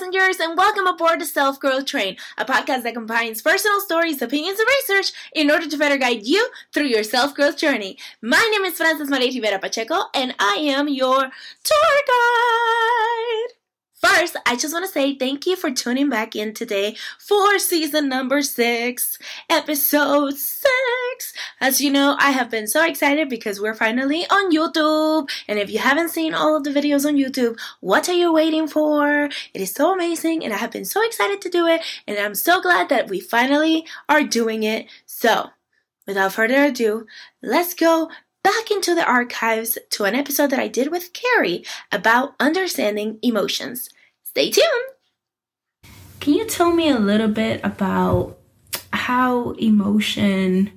and welcome aboard the Self Growth Train, a podcast that combines personal stories, opinions, and research in order to better guide you through your self growth journey. My name is Frances Maria Rivera Pacheco, and I am your tour guide. First, I just want to say thank you for tuning back in today for season number six, episode six. As you know, I have been so excited because we're finally on YouTube. And if you haven't seen all of the videos on YouTube, what are you waiting for? It is so amazing, and I have been so excited to do it. And I'm so glad that we finally are doing it. So, without further ado, let's go back into the archives to an episode that I did with Keary about understanding emotions. Stay tuned! Can you tell me a little bit about how emotion,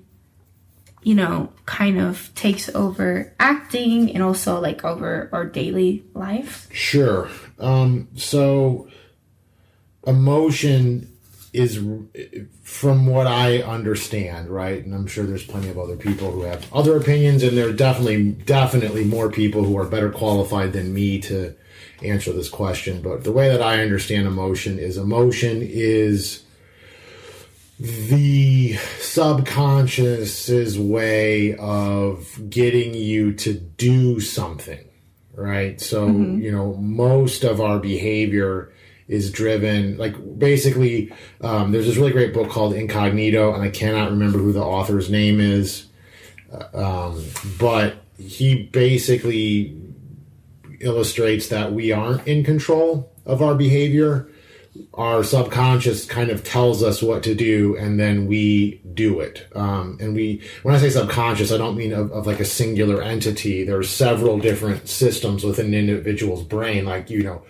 you know, kind of takes over acting and also like over our daily life? Sure. Um, so, emotion is from what I understand, right? And I'm sure there's plenty of other people who have other opinions, and there are definitely, definitely more people who are better qualified than me to answer this question. But the way that I understand emotion is emotion is the subconscious's way of getting you to do something, right? So, mm-hmm. you know, most of our behavior is driven like basically um, there's this really great book called incognito and i cannot remember who the author's name is. Uh, um, but he basically illustrates that we aren't in control of our behavior. Our subconscious kind of tells us what to do and then we do it. Um, and we when i say subconscious i don't mean of, of like a singular entity. There's several different systems within an individual's brain like you know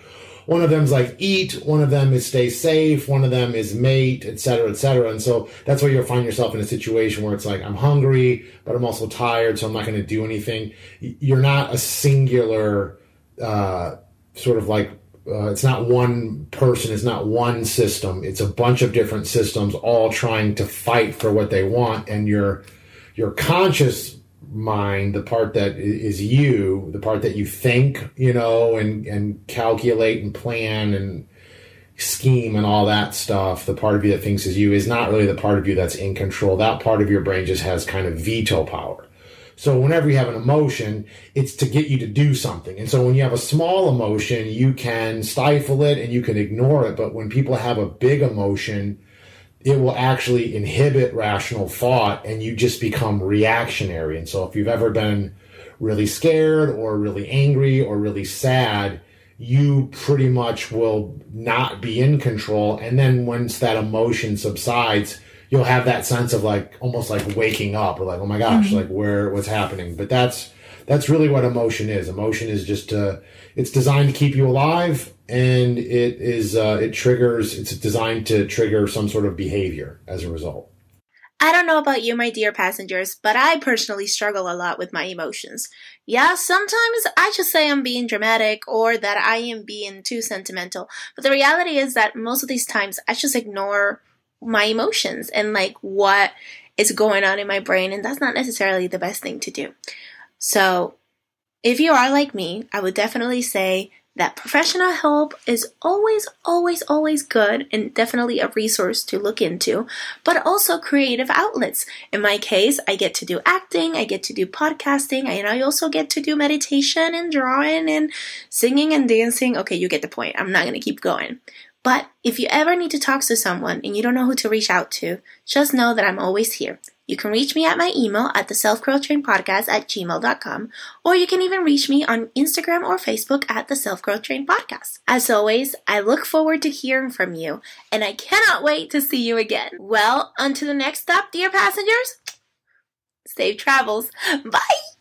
one of them's like eat, one of them is stay safe, one of them is mate, etc., etc. And so that's where you'll find yourself in a situation where it's like I'm hungry, but I'm also tired, so I'm not going to do anything. You're not a singular uh, sort of like uh, it's not one person, it's not one system. It's a bunch of different systems all trying to fight for what they want, and your your conscious mind, the part that is you, the part that you think, you know, and, and calculate and plan and scheme and all that stuff, the part of you that thinks is you is not really the part of you that's in control. That part of your brain just has kind of veto power. So whenever you have an emotion, it's to get you to do something. And so when you have a small emotion, you can stifle it and you can ignore it. But when people have a big emotion, it will actually inhibit rational thought and you just become reactionary. And so if you've ever been really scared or really angry or really sad, you pretty much will not be in control. And then once that emotion subsides, you'll have that sense of like almost like waking up or like, oh my gosh, mm-hmm. like where, what's happening? But that's, that's really what emotion is. Emotion is just, uh, it's designed to keep you alive and it is uh, it triggers it's designed to trigger some sort of behavior as a result I don't know about you, my dear passengers, but I personally struggle a lot with my emotions. Yeah, sometimes I just say I'm being dramatic or that I am being too sentimental, but the reality is that most of these times I just ignore my emotions and like what is going on in my brain, and that's not necessarily the best thing to do. So, if you are like me, I would definitely say that professional help is always, always, always good and definitely a resource to look into, but also creative outlets. In my case, I get to do acting, I get to do podcasting, and I also get to do meditation and drawing and singing and dancing. Okay, you get the point. I'm not going to keep going. But if you ever need to talk to someone and you don't know who to reach out to, just know that I'm always here. You can reach me at my email at the self growth train podcast at gmail.com, or you can even reach me on Instagram or Facebook at the self growth train podcast. As always, I look forward to hearing from you, and I cannot wait to see you again. Well, until the next stop, dear passengers, safe travels. Bye!